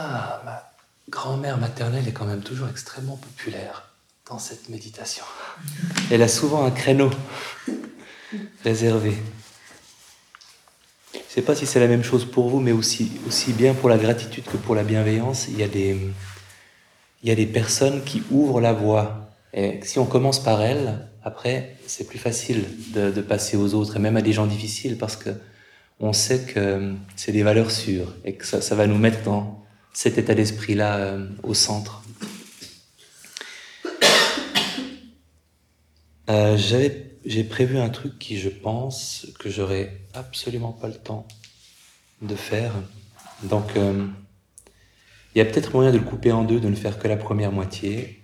Ah, ma grand-mère maternelle est quand même toujours extrêmement populaire dans cette méditation. Elle a souvent un créneau réservé. Je ne sais pas si c'est la même chose pour vous, mais aussi, aussi bien pour la gratitude que pour la bienveillance, il y a des, il y a des personnes qui ouvrent la voie. Et si on commence par elles, après, c'est plus facile de, passer aux autres, et même à des gens difficiles, parce que on sait que c'est des valeurs sûres, et que ça va nous mettre dans cet état d'esprit-là euh, au centre. Euh, j'ai prévu un truc qui, je pense, que j'aurai absolument pas le temps de faire. Donc, euh, il y a peut-être moyen de le couper en deux, de ne faire que la première moitié.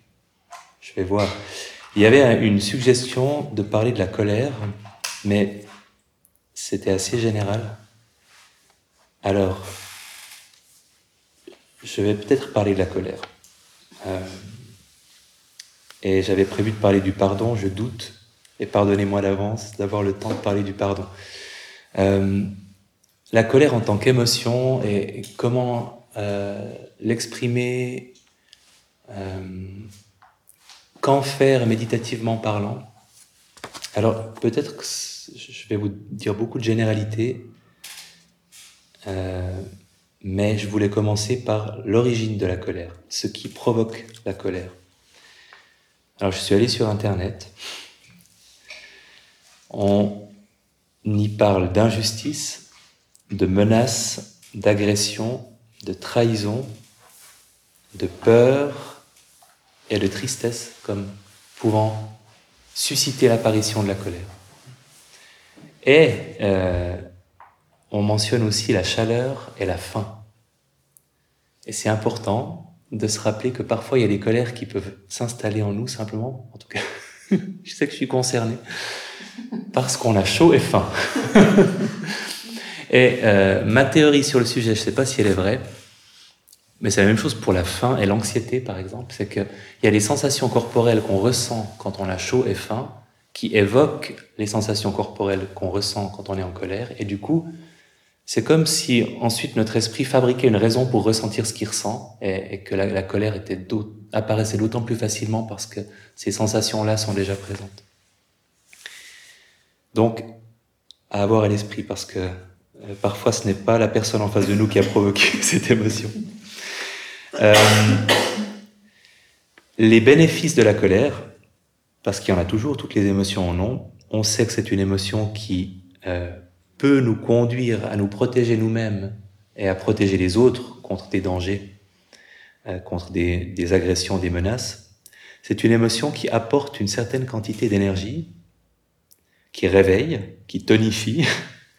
Je vais voir. Il y avait une suggestion de parler de la colère, mais c'était assez général. Alors, je vais peut-être parler de la colère. Euh, et j'avais prévu de parler du pardon, je doute, et pardonnez-moi d'avance d'avoir le temps de parler du pardon. Euh, la colère en tant qu'émotion et, comment euh, l'exprimer, qu'en faire méditativement parlant. Alors peut-être que je vais vous dire beaucoup de généralités mais je voulais commencer par l'origine de la colère, ce qui provoque la colère. Alors je suis allé sur Internet, on y parle d'injustice, de menaces, d'agression, de trahison, de peur et de tristesse comme pouvant susciter l'apparition de la colère. Et euh, on mentionne aussi la chaleur et la faim. Et c'est important de se rappeler que parfois il y a des colères qui peuvent s'installer en nous simplement, en tout cas, je sais que je suis concerné, parce qu'on a chaud et faim. et euh, ma théorie sur le sujet, je ne sais pas si elle est vraie, mais c'est la même chose pour la faim et l'anxiété, par exemple, c'est qu'il y a des sensations corporelles qu'on ressent quand on a chaud et faim, qui évoquent les sensations corporelles qu'on ressent quand on est en colère, et du coup, c'est comme si ensuite notre esprit fabriquait une raison pour ressentir ce qu'il ressent et, que la, colère était apparaissait d'autant plus facilement parce que ces sensations-là sont déjà présentes. Donc, à avoir à l'esprit parce que euh, parfois ce n'est pas la personne en face de nous qui a provoqué cette émotion. Euh, les bénéfices de la colère, parce qu'il y en a toujours, toutes les émotions en ont, on sait que c'est une émotion qui euh, peut nous conduire à nous protéger nous-mêmes et à protéger les autres contre des dangers, euh, contre des, agressions, des menaces. C'est une émotion qui apporte une certaine quantité d'énergie, qui réveille, qui tonifie,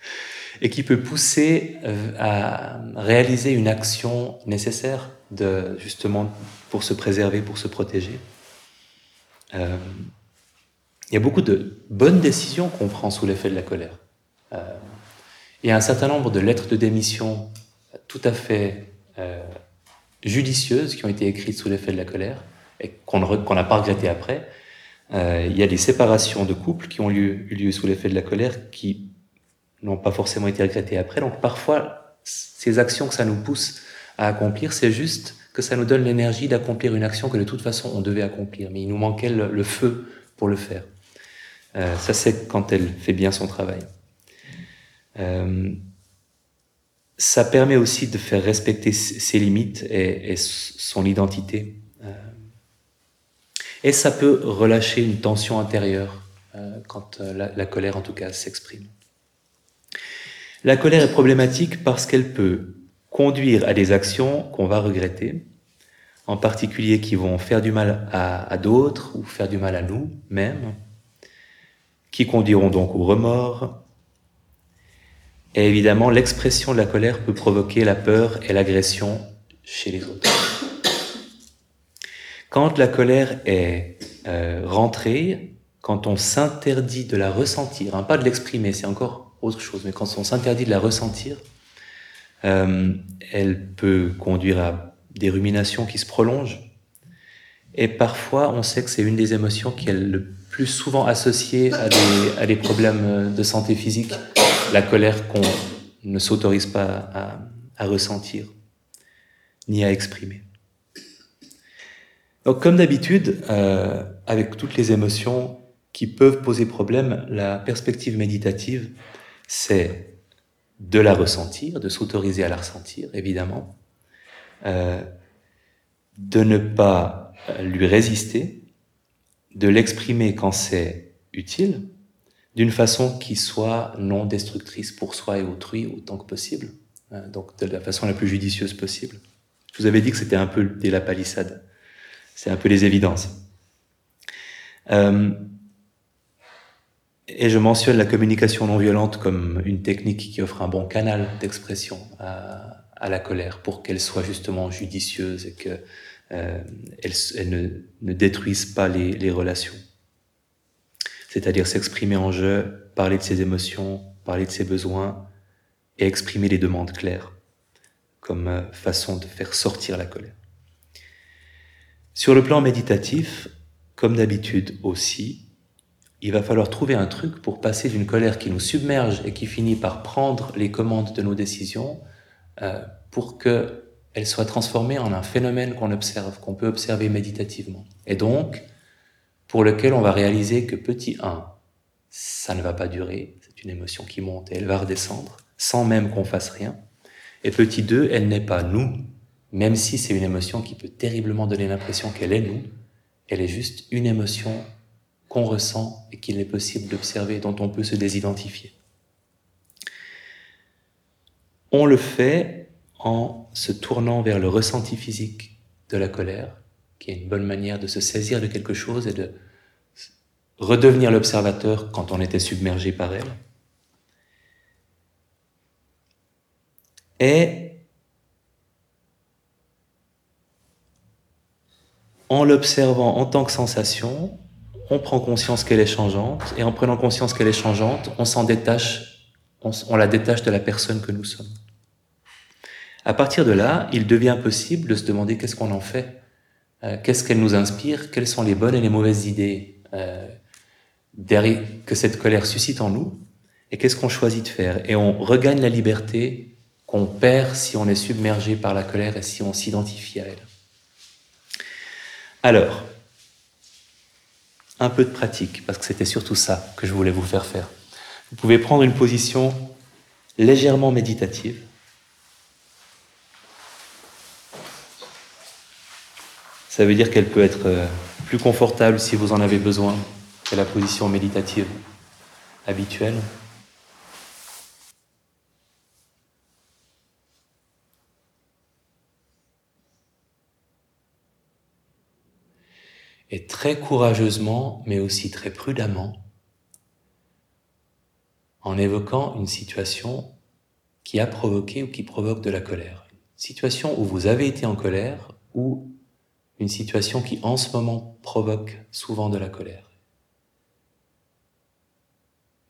et qui peut pousser euh, à réaliser une action nécessaire justement pour se préserver, pour se protéger. Euh, il y a beaucoup de bonnes décisions qu'on prend sous l'effet de la colère. Il y a un certain nombre de lettres de démission tout à fait euh, judicieuses qui ont été écrites sous l'effet de la colère et qu'on n'a pas regretté après. Euh, il y a des séparations de couples qui ont eu lieu sous l'effet de la colère qui n'ont pas forcément été regrettées après. Donc parfois, ces actions que ça nous pousse à accomplir, c'est juste que ça nous donne l'énergie d'accomplir une action que de toute façon on devait accomplir, mais il nous manquait le, feu pour le faire. Euh, ça, c'est quand elle fait bien son travail. Euh, ça permet aussi de faire respecter ses limites et, son identité. Euh, et ça peut relâcher une tension intérieure euh, quand la, la, colère, en tout cas, s'exprime. La colère est problématique parce qu'elle peut conduire à des actions qu'on va regretter, en particulier qui vont faire du mal à, à d'autres ou faire du mal à nous-mêmes, qui conduiront donc au remords, et évidemment, l'expression de la colère peut provoquer la peur et l'agression chez les autres. Quand la colère est euh, rentrée, quand on s'interdit de la ressentir, hein, pas de l'exprimer, c'est encore autre chose, mais quand on s'interdit de la ressentir, euh, elle peut conduire à des ruminations qui se prolongent. Et parfois, on sait que c'est une des émotions qui est le plus souvent associée à des, à des problèmes de santé physique la colère qu'on ne s'autorise pas à, ressentir. ni à exprimer. Donc comme d'habitude, euh, avec toutes les émotions qui peuvent poser problème, la perspective méditative, c'est de la ressentir, de s'autoriser à la ressentir, évidemment, euh, de ne pas lui résister, de l'exprimer quand c'est utile, d'une façon qui soit non destructrice pour soi et autrui autant que possible, hein, donc de la façon la plus judicieuse possible. Je vous avais dit que c'était un peu dès la palissade, c'est un peu les évidences. Euh, et je mentionne la communication non violente comme une technique qui offre un bon canal d'expression à, la colère pour qu'elle soit justement judicieuse et qu'elle euh, ne, ne, détruise pas les, les relations. C'est-à-dire s'exprimer en jeu, parler de ses émotions, parler de ses besoins et exprimer les demandes claires comme euh, façon de faire sortir la colère. Sur le plan méditatif, comme d'habitude aussi, il va falloir trouver un truc pour passer d'une colère qui nous submerge et qui finit par prendre les commandes de nos décisions euh, pour qu'elle soit transformée en un phénomène qu'on observe, qu'on peut observer méditativement. Et donc, pour lequel on va réaliser que petit 1, ça ne va pas durer, c'est une émotion qui monte et elle va redescendre, sans même qu'on fasse rien. Et petit 2, elle n'est pas nous, même si c'est une émotion qui peut terriblement donner l'impression qu'elle est nous, elle est juste une émotion qu'on ressent et qu'il est possible d'observer, dont on peut se désidentifier. On le fait en se tournant vers le ressenti physique de la colère, qui est une bonne manière de se saisir de quelque chose et de redevenir l'observateur quand on était submergé par elle. Et en l'observant en tant que sensation, on prend conscience qu'elle est changeante, et en prenant conscience qu'elle est changeante, on s'en détache, on, la détache de la personne que nous sommes. À partir de là, il devient possible de se demander qu'est-ce qu'on en fait, euh, qu'est-ce qu'elle nous inspire, quelles sont les bonnes et les mauvaises idées euh, que cette colère suscite en nous, et qu'est-ce qu'on choisit de faire? Et on regagne la liberté qu'on perd si on est submergé par la colère et si on s'identifie à elle. Alors, un peu de pratique, parce que c'était surtout ça que je voulais vous faire faire. Vous pouvez prendre une position légèrement méditative. Ça veut dire qu'elle peut être euh, plus confortable si vous en avez besoin que la position méditative habituelle. et très courageusement, mais aussi très prudemment, en évoquant une situation qui a provoqué ou qui provoque de la colère. Situation où vous avez été en colère ou une situation qui en ce moment provoque souvent de la colère.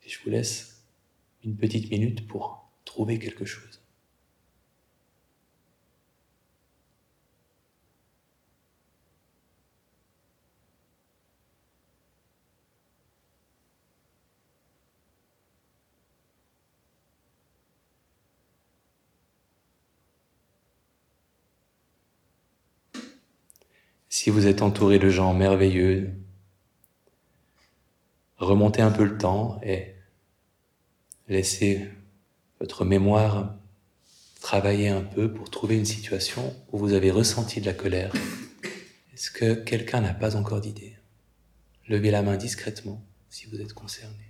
Et je vous laisse une petite minute pour trouver quelque chose. Si vous êtes entouré de gens merveilleux, remontez un peu le temps et laissez votre mémoire travailler un peu pour trouver une situation où vous avez ressenti de la colère. Est-ce que quelqu'un n'a pas encore d'idée? Levez la main discrètement si vous êtes concerné.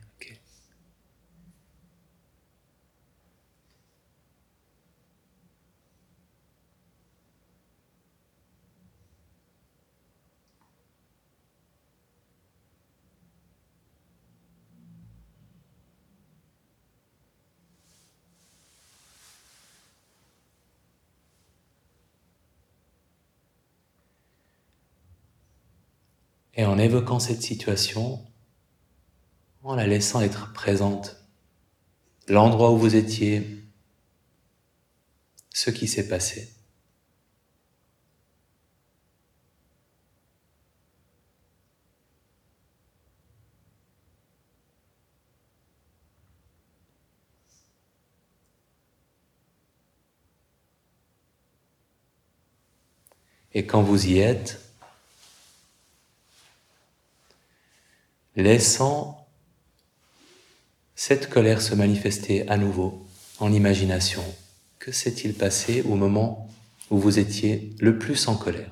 Et en évoquant cette situation, en la laissant être présente, l'endroit où vous étiez, ce qui s'est passé. Et quand vous y êtes, laissant cette colère se manifester à nouveau en imagination, que s'est-il passé au moment où vous étiez le plus en colère?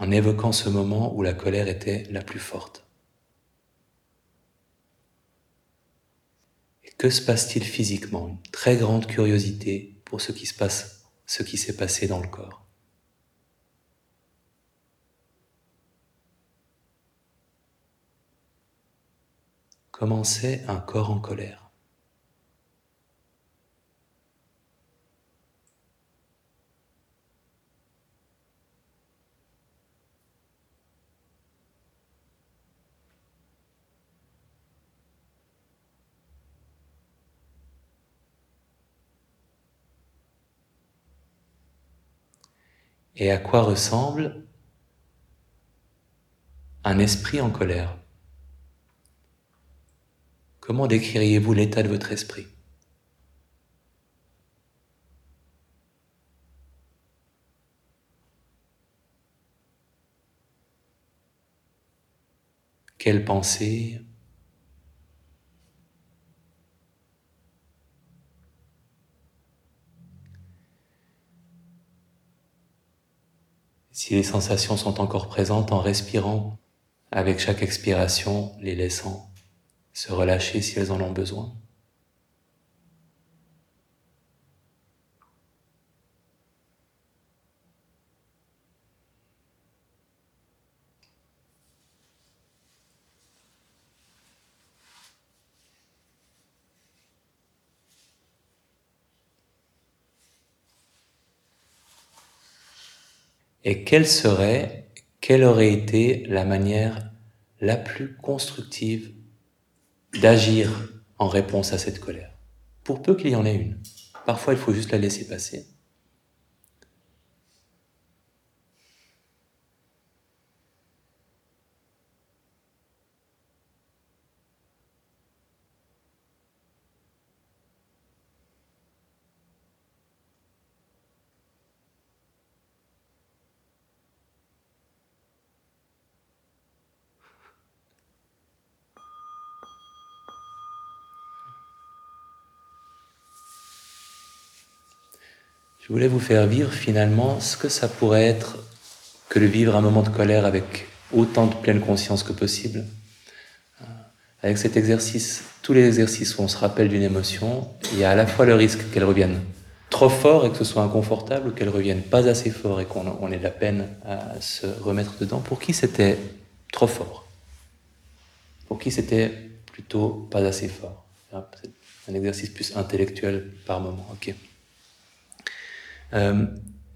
En évoquant ce moment où la colère était la plus forte. Et que se passe-t-il physiquement? Une très grande curiosité pour ce qui se passe, ce qui s'est passé dans le corps. Comment un corps en colère Et à quoi ressemble un esprit en colère? Comment décririez-vous l'état de votre esprit? Quelle pensée Si les sensations sont encore présentes, en respirant avec chaque expiration, les laissant se relâcher si elles en ont besoin. Et quelle serait, quelle aurait été la manière la plus constructive d'agir en réponse à cette colère? Pour peu qu'il y en ait une. Parfois, il faut juste la laisser passer. Je voulais vous faire vivre finalement ce que ça pourrait être que de vivre un moment de colère avec autant de pleine conscience que possible. Euh, avec cet exercice, tous les exercices où on se rappelle d'une émotion, il y a à la fois le risque qu'elle revienne trop fort et que ce soit inconfortable, ou qu'elle revienne pas assez fort et qu'on ait de la peine à se remettre dedans. Pour qui c'était trop fort? Pour qui c'était plutôt pas assez fort? C'est un exercice plus intellectuel par moment. Euh,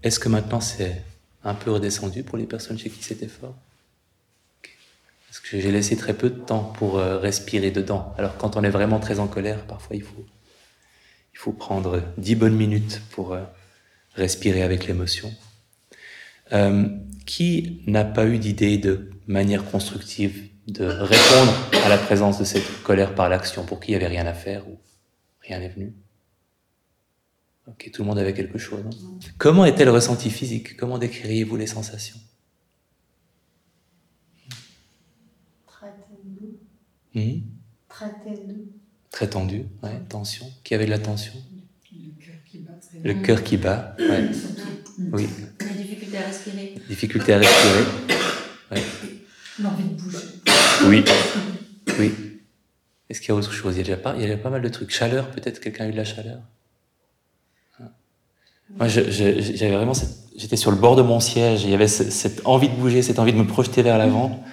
est-ce que maintenant c'est un peu redescendu pour les personnes chez qui c'était fort? Parce que j'ai laissé très peu de temps pour euh, respirer dedans. Alors quand on est vraiment très en colère, parfois il faut, il faut prendre dix bonnes minutes pour euh, respirer avec l'émotion. qui n'a pas eu d'idée de manière constructive de répondre à la présence de cette colère par l'action pour qui il n'y avait rien à faire ou rien n'est venu? Ok, tout le monde avait quelque chose. Hein. Comment était le ressenti physique? Comment décririez-vous les sensations? Très tendu. Hmm? Très tendu. Très tendu, ouais, tension. Qui avait de la tension? Le cœur qui bat. Le cœur qui bat, ouais. Oui. La difficulté à respirer. Difficulté à respirer. Ouais. L'envie de bouger. Oui. Oui. Est-ce qu'il y a autre chose? Il y, a déjà pas, il y a déjà pas mal de trucs. Chaleur, peut-être quelqu'un a eu de la chaleur? Moi, j'avais vraiment, j'étais sur le bord de mon siège. Il y avait cette envie de bouger, cette envie de me projeter vers l'avant.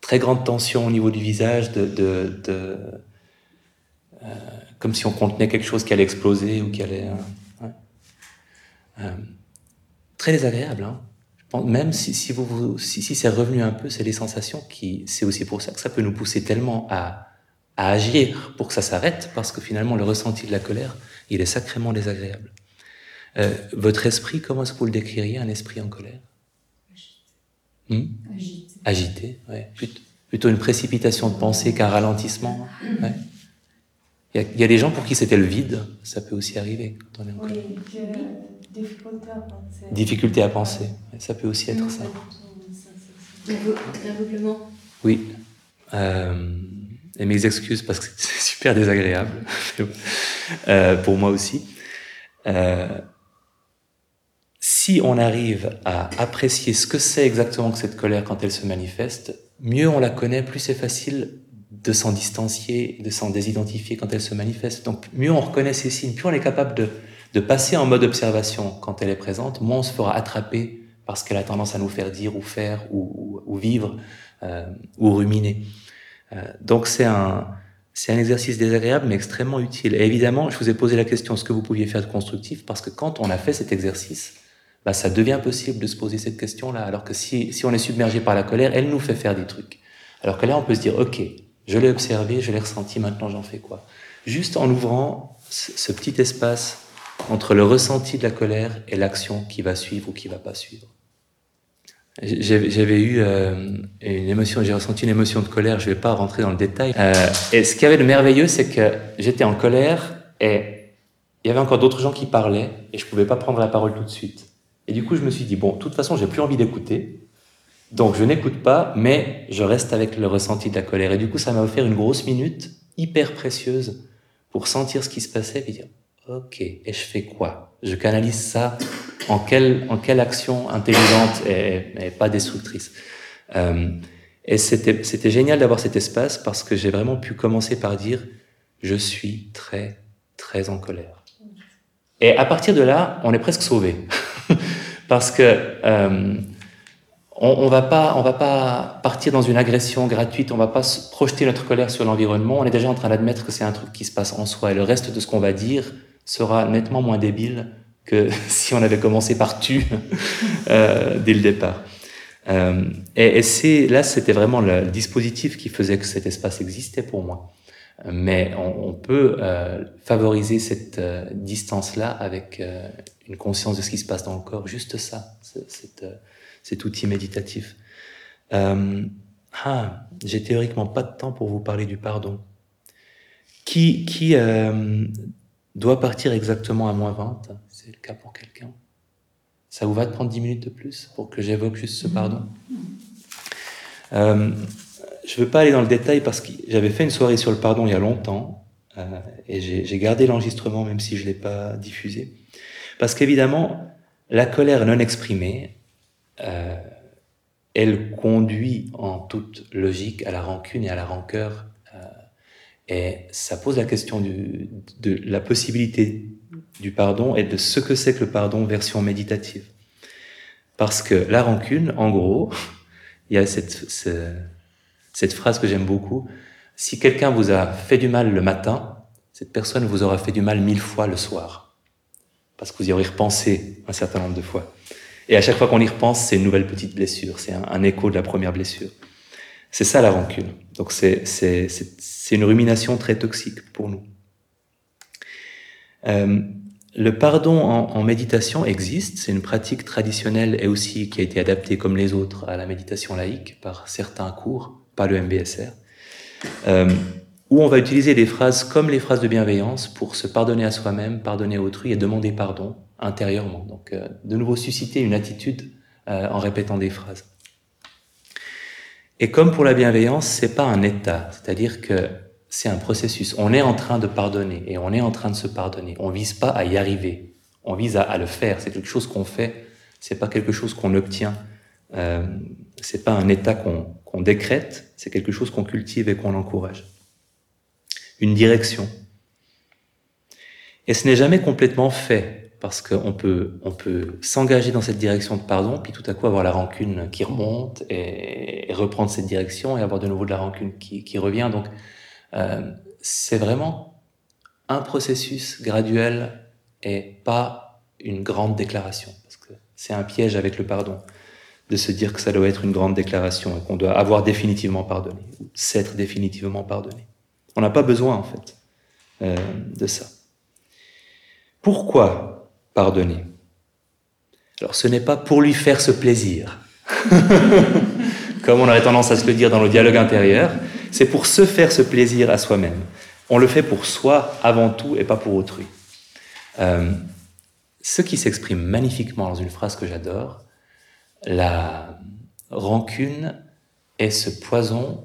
Très grande tension au niveau du visage, euh, comme si on contenait quelque chose qui allait exploser ou qui allait. Euh, euh, très désagréable. Hein. Même si c'est revenu un peu, c'est les sensations qui. C'est aussi pour ça que ça peut nous pousser tellement à, à agir pour que ça s'arrête, parce que finalement, le ressenti de la colère, il est sacrément désagréable. Euh, votre esprit, comment est-ce que vous le décririez, un esprit en colère? Hmm? Agité. Agité, ouais. Plut- Plutôt une précipitation de pensée qu'un ralentissement. ouais. Il y, a- il y a des gens pour qui c'était le vide, ça peut aussi arriver quand on est en colère. Oui, difficulté à penser. Difficulté à penser, ouais, ça peut aussi être ça. L'aveuglement. Oui. Euh, et mes excuses parce que c'est super désagréable euh, pour moi aussi. Euh, si on arrive à apprécier ce que c'est exactement que cette colère quand elle se manifeste, mieux on la connaît, plus c'est facile de s'en distancier, de s'en désidentifier quand elle se manifeste. Donc mieux on reconnaît ces signes, plus on est capable de, de passer en mode observation quand elle est présente, moins on se fera attraper parce qu'elle a tendance à nous faire dire ou faire ou, vivre euh, ou ruminer. Euh, donc c'est un, c'est un exercice désagréable mais extrêmement utile. Et évidemment, je vous ai posé la question ce que vous pouviez faire de constructif? Parce que quand on a fait cet exercice, bah, ça devient possible de se poser cette question-là. Alors que si, si on est submergé par la colère, elle nous fait faire des trucs. Alors que là, on peut se dire, ok, je l'ai observé, je l'ai ressenti, maintenant j'en fais quoi? Juste en ouvrant ce, petit espace entre le ressenti de la colère et l'action qui va suivre ou qui va pas suivre. J'avais eu euh, une émotion, j'ai ressenti une émotion de colère, je vais pas rentrer dans le détail. Euh, et ce qu'il y avait de merveilleux, c'est que j'étais en colère et il y avait encore d'autres gens qui parlaient et je pouvais pas prendre la parole tout de suite. Et du coup, je me suis dit, bon, de toute façon, j'ai plus envie d'écouter. Donc, je n'écoute pas, mais je reste avec le ressenti de la colère. Et du coup, ça m'a offert une grosse minute, hyper précieuse, pour sentir ce qui se passait et dire, OK, et je fais quoi? Je canalise ça en quelle, en quelle action intelligente et, pas destructrice Euh, Et c'était c'était génial d'avoir cet espace parce que j'ai vraiment pu commencer par dire, je suis très, très en colère. Et à partir de là, on est presque sauvé. Parce que euh, on, on va pas, on va pas partir dans une agression gratuite. On va pas projeter notre colère sur l'environnement. On est déjà en train d'admettre que c'est un truc qui se passe en soi. Et le reste de ce qu'on va dire sera nettement moins débile que si on avait commencé par tu euh, dès le départ. Euh, et là, c'était vraiment le dispositif qui faisait que cet espace existait pour moi. Mais on, on peut euh, favoriser cette euh, distance-là avec euh, une conscience de ce qui se passe dans le corps, juste ça, ce- cet, euh, cet outil méditatif. Euh, ah, j'ai théoriquement pas de temps pour vous parler du pardon. Qui, qui euh, doit partir exactement à moins 20 C'est le cas pour quelqu'un Ça vous va de prendre 10 minutes de plus pour que j'évoque juste ce pardon? Je ne veux pas aller dans le détail parce que j'avais fait une soirée sur le pardon il y a longtemps euh, et j'ai gardé l'enregistrement même si je ne l'ai pas diffusé. Parce qu'évidemment, la colère non exprimée, euh, elle conduit en toute logique à la rancune et à la rancœur. euh, et ça pose la question du, de la possibilité du pardon et de ce que c'est que le pardon version méditative. Parce que la rancune, en gros, il y a cette, ce- cette phrase que j'aime beaucoup. Si quelqu'un vous a fait du mal le matin, cette personne vous aura fait du mal mille fois le soir. Parce que vous y aurez repensé un certain nombre de fois. Et à chaque fois qu'on y repense, c'est une nouvelle petite blessure, c'est un, écho de la première blessure. C'est ça la rancune. Donc c'est c'est- c'est- une rumination très toxique pour nous. Euh, le pardon en méditation existe, c'est une pratique traditionnelle et aussi qui a été adaptée comme les autres à la méditation laïque par certains cours, pas le MBSR, euh, où on va utiliser des phrases comme les phrases de bienveillance pour se pardonner à soi-même, pardonner à autrui et demander pardon intérieurement. Donc euh, de nouveau susciter une attitude euh, en répétant des phrases. Et comme pour la bienveillance, c'est pas un état, c'est-à-dire que c'est un processus. On est en train de pardonner et on est en train de se pardonner. On vise pas à y arriver, on vise à, le faire. C'est quelque chose qu'on fait, c'est pas quelque chose qu'on obtient. Euh, c'est pas un état qu'on qu'on décrète, c'est quelque chose qu'on cultive et qu'on encourage. Une direction. Et ce n'est jamais complètement fait parce qu'on peut, on peut s'engager dans cette direction de pardon, puis tout à coup avoir la rancune qui remonte et, reprendre cette direction et avoir de nouveau de la rancune qui, qui revient. Donc, euh, c'est vraiment un processus graduel et pas une grande déclaration. Parce que c'est un piège avec le pardon de se dire que ça doit être une grande déclaration et qu'on doit avoir définitivement pardonné, ou s'être définitivement pardonné. On n'a pas besoin, en fait, euh, de ça. Pourquoi pardonner? Alors, ce n'est pas pour lui faire ce plaisir. comme on aurait tendance à se le dire dans le dialogue intérieur, c'est pour se faire ce plaisir à soi-même. On le fait pour soi avant tout et pas pour autrui. Euh, ce qui s'exprime magnifiquement dans une phrase que j'adore, la rancune est ce poison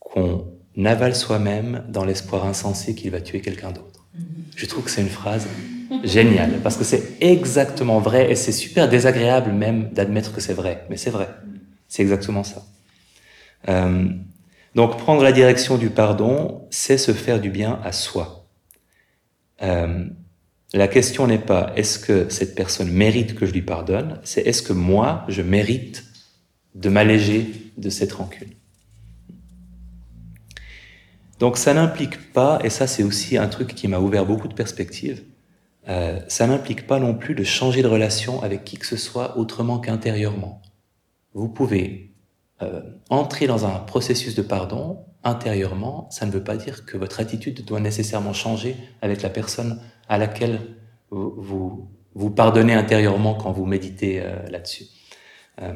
qu'on avale soi-même dans l'espoir insensé qu'il va tuer quelqu'un d'autre. Mhm. Je trouve que c'est une phrase géniale parce que c'est exactement vrai et c'est super désagréable même d'admettre que c'est vrai, mais c'est vrai. C'est exactement ça. Euh, donc prendre la direction du pardon, c'est se faire du bien à soi. Euh, la question n'est pas est-ce que cette personne mérite que je lui pardonne, c'est est-ce que moi, je mérite de m'alléger de cette rancune. Donc ça n'implique pas, et ça c'est aussi un truc qui m'a ouvert beaucoup de perspectives, euh, ça n'implique pas non plus de changer de relation avec qui que ce soit autrement qu'intérieurement. Vous pouvez euh, entrer dans un processus de pardon intérieurement, ça ne veut pas dire que votre attitude doit nécessairement changer avec la personne à laquelle vous vous, pardonnez intérieurement quand vous méditez euh, là-dessus. Euh,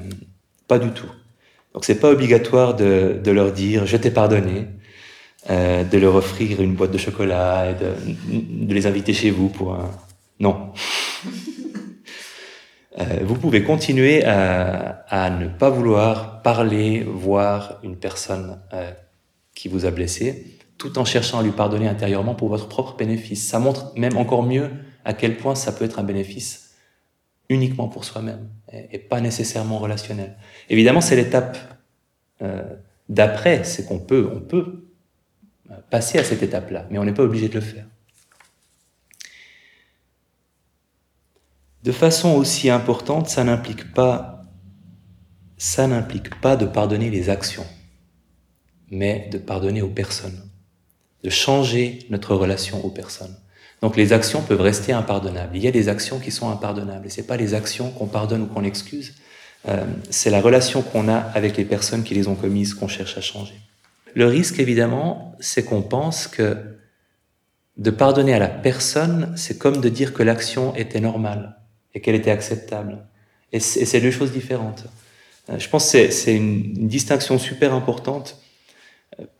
pas du tout. Donc c'est pas obligatoire de, leur dire je t'ai pardonné, euh, de leur offrir une boîte de chocolat et de, les inviter chez vous pour un... Non. Vous pouvez continuer à, à, ne pas vouloir parler, voir une personne qui vous a blessé, tout en cherchant à lui pardonner intérieurement pour votre propre bénéfice. Ça montre même encore mieux à quel point ça peut être un bénéfice uniquement pour soi-même et, pas nécessairement relationnel. Évidemment, c'est l'étape euh, d'après, c'est qu'on peut, on peut passer à cette étape-là, mais on n'est pas obligé de le faire. De façon aussi importante, ça n'implique pas, ça n'implique pas de pardonner les actions, mais de pardonner aux personnes, de changer notre relation aux personnes. Donc les actions peuvent rester impardonnables. Il y a des actions qui sont impardonnables, et c'est pas les actions qu'on pardonne ou qu'on excuse, euh, c'est la relation qu'on a avec les personnes qui les ont commises qu'on cherche à changer. Le risque, évidemment, c'est qu'on pense que de pardonner à la personne, c'est comme de dire que l'action était normale et qu'elle était acceptable. Et c'est deux choses différentes. Euh, je pense que c'est une, distinction super importante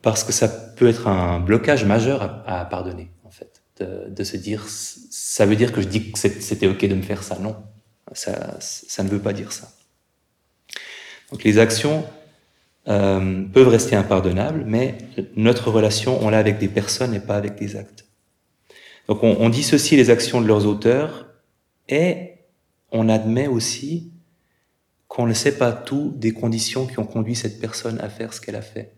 parce que ça peut être un blocage majeur à, pardonner, en fait. De, se dire, ça veut dire que je dis que c'était OK de me faire ça. Non, ça, ça ne veut pas dire ça. Donc les actions euh, peuvent rester impardonnables, mais notre relation, on l'a avec des personnes et pas avec des actes. Donc on, on dissocie les actions de leurs auteurs et on admet aussi qu'on ne sait pas tout des conditions qui ont conduit cette personne à faire ce qu'elle a fait.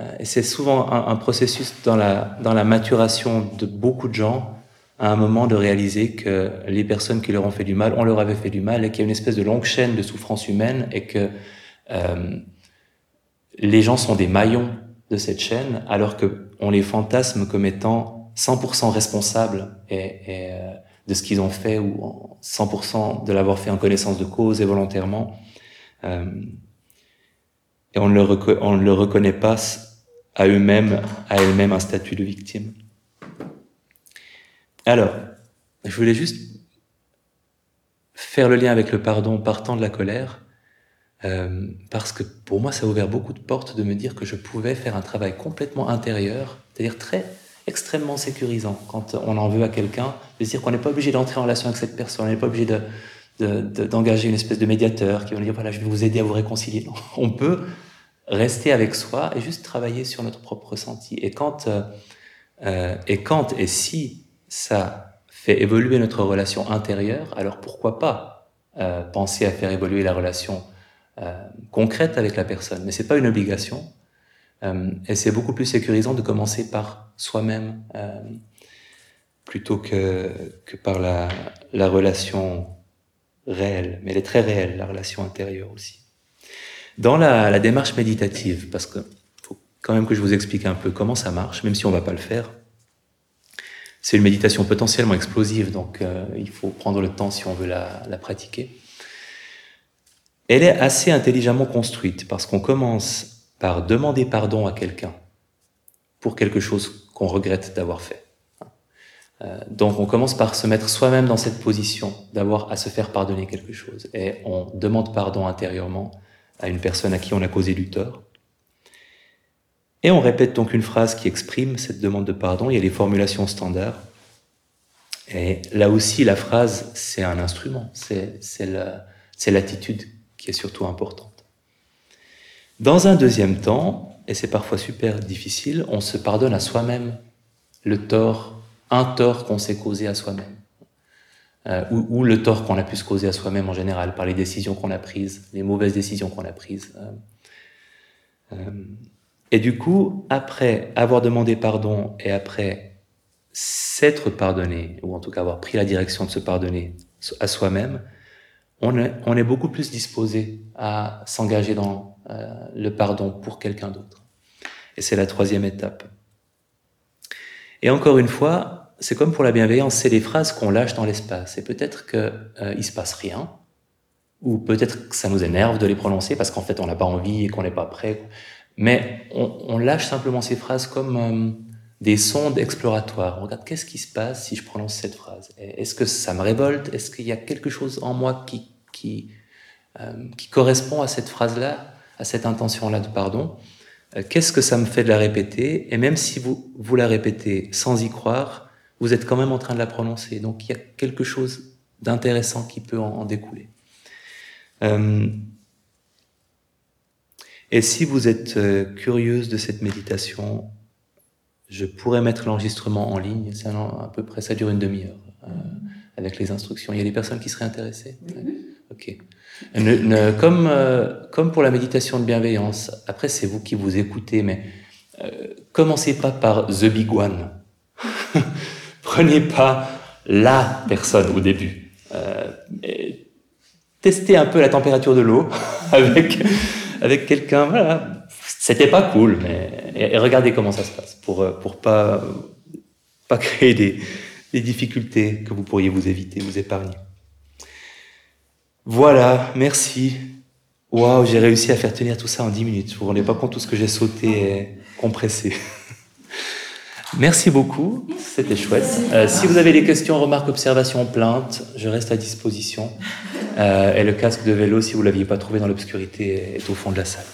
Euh, et c'est souvent un, processus dans la, dans la maturation de beaucoup de gens à un moment de réaliser que les personnes qui leur ont fait du mal, on leur avait fait du mal et qu'il y a une espèce de longue chaîne de souffrance humaine et que euh, les gens sont des maillons de cette chaîne alors que on les fantasme comme étant 100% responsables et, et euh, de ce qu'ils ont fait ou 100% de l'avoir fait en connaissance de cause et volontairement. Euh, et on ne, le on ne le reconnaît pas à eux-mêmes, à elles-mêmes un statut de victime. Alors, je voulais juste faire le lien avec le pardon partant de la colère, euh, parce que pour moi, ça a ouvert beaucoup de portes de me dire que je pouvais faire un travail complètement intérieur, c'est-à-dire très extrêmement sécurisant quand on en veut à quelqu'un, de dire qu'on n'est pas obligé d'entrer en relation avec cette personne, on n'est pas obligé de, d'engager une espèce de médiateur qui va dire voilà je vais vous aider à vous réconcilier. On peut rester avec soi et juste travailler sur notre propre ressenti. Et quand euh, euh, et quand et si ça fait évoluer notre relation intérieure, alors pourquoi pas euh, penser à faire évoluer la relation concrète avec la personne. Mais c'est pas une obligation. et c'est beaucoup plus sécurisant de commencer par soi-même plutôt que, que par la relation réelle. Mais elle est très réelle, la relation intérieure aussi. Dans la, démarche méditative, parce que faut quand même que je vous explique un peu comment ça marche, même si on va pas le faire. C'est une méditation potentiellement explosive, donc euh, il faut prendre le temps si on veut la, la pratiquer. Elle est assez intelligemment construite parce qu'on commence par demander pardon à quelqu'un pour quelque chose qu'on regrette d'avoir fait. Euh, donc on commence par se mettre soi-même dans cette position d'avoir à se faire pardonner quelque chose. Et on demande pardon intérieurement à une personne à qui on a causé du tort. Et on répète donc une phrase qui exprime cette demande de pardon. Il y a les formulations standards. Et là aussi, la phrase, c'est un instrument, c'est l'attitude qui est surtout importante. Dans un deuxième temps, et c'est parfois super difficile, on se pardonne à soi-même le tort, un tort qu'on s'est causé à soi-même. Euh, ou, le tort qu'on a pu se causer à soi-même en général par les décisions qu'on a prises, les mauvaises décisions qu'on a prises. Euh, euh, et du coup, après avoir demandé pardon et après s'être pardonné, ou en tout cas avoir pris la direction de se pardonner à soi-même, on est, on est, beaucoup plus disposé à s'engager dans le pardon pour quelqu'un d'autre. Et c'est la troisième étape. Et encore une fois, c'est comme pour la bienveillance, c'est des phrases qu'on lâche dans l'espace. Et peut-être qu'il euh, il se passe rien, ou peut-être que ça nous énerve de les prononcer parce qu'en fait on n'a pas envie et qu'on n'est pas prêt. Mais on, lâche simplement ces phrases comme euh, des sondes exploratoires. On regarde qu'est-ce qui se passe si je prononce cette phrase? Est-ce que ça me révolte? Est-ce qu'il y a quelque chose en moi qui, qui, euh, correspond à cette phrase-là, à cette intention-là de pardon? Euh, qu'est-ce que ça me fait de la répéter? Et même si vous, vous la répétez sans y croire, vous êtes quand même en train de la prononcer. Donc il y a quelque chose d'intéressant qui peut en, découler. Euh, et si vous êtes euh, curieuse de cette méditation, je pourrais mettre l'enregistrement en ligne. C'est à peu près, ça dure une demi-heure avec les instructions. Il y a des personnes qui seraient intéressées. Ok. Ne, comme, euh, comme pour la méditation de bienveillance, après c'est vous qui vous écoutez, mais euh, commencez pas par The Big One. Prenez pas la personne au début. Euh, testez un peu la température de l'eau avec, avec quelqu'un. Voilà. C'était pas cool, mais et, regardez comment ça se passe pour, euh, pour pas, pas créer des, des difficultés que vous pourriez vous éviter, vous épargner. Voilà, merci. Waouh, j'ai réussi à faire tenir tout ça en 10 minutes. Vous vous rendez pas compte tout ce que j'ai sauté et compressé. Merci beaucoup, c'était chouette. Euh, si vous avez des questions, remarques, observations, plaintes, je reste à disposition. Euh, et le casque de vélo, si vous l'aviez pas trouvé dans l'obscurité, est au fond de la salle.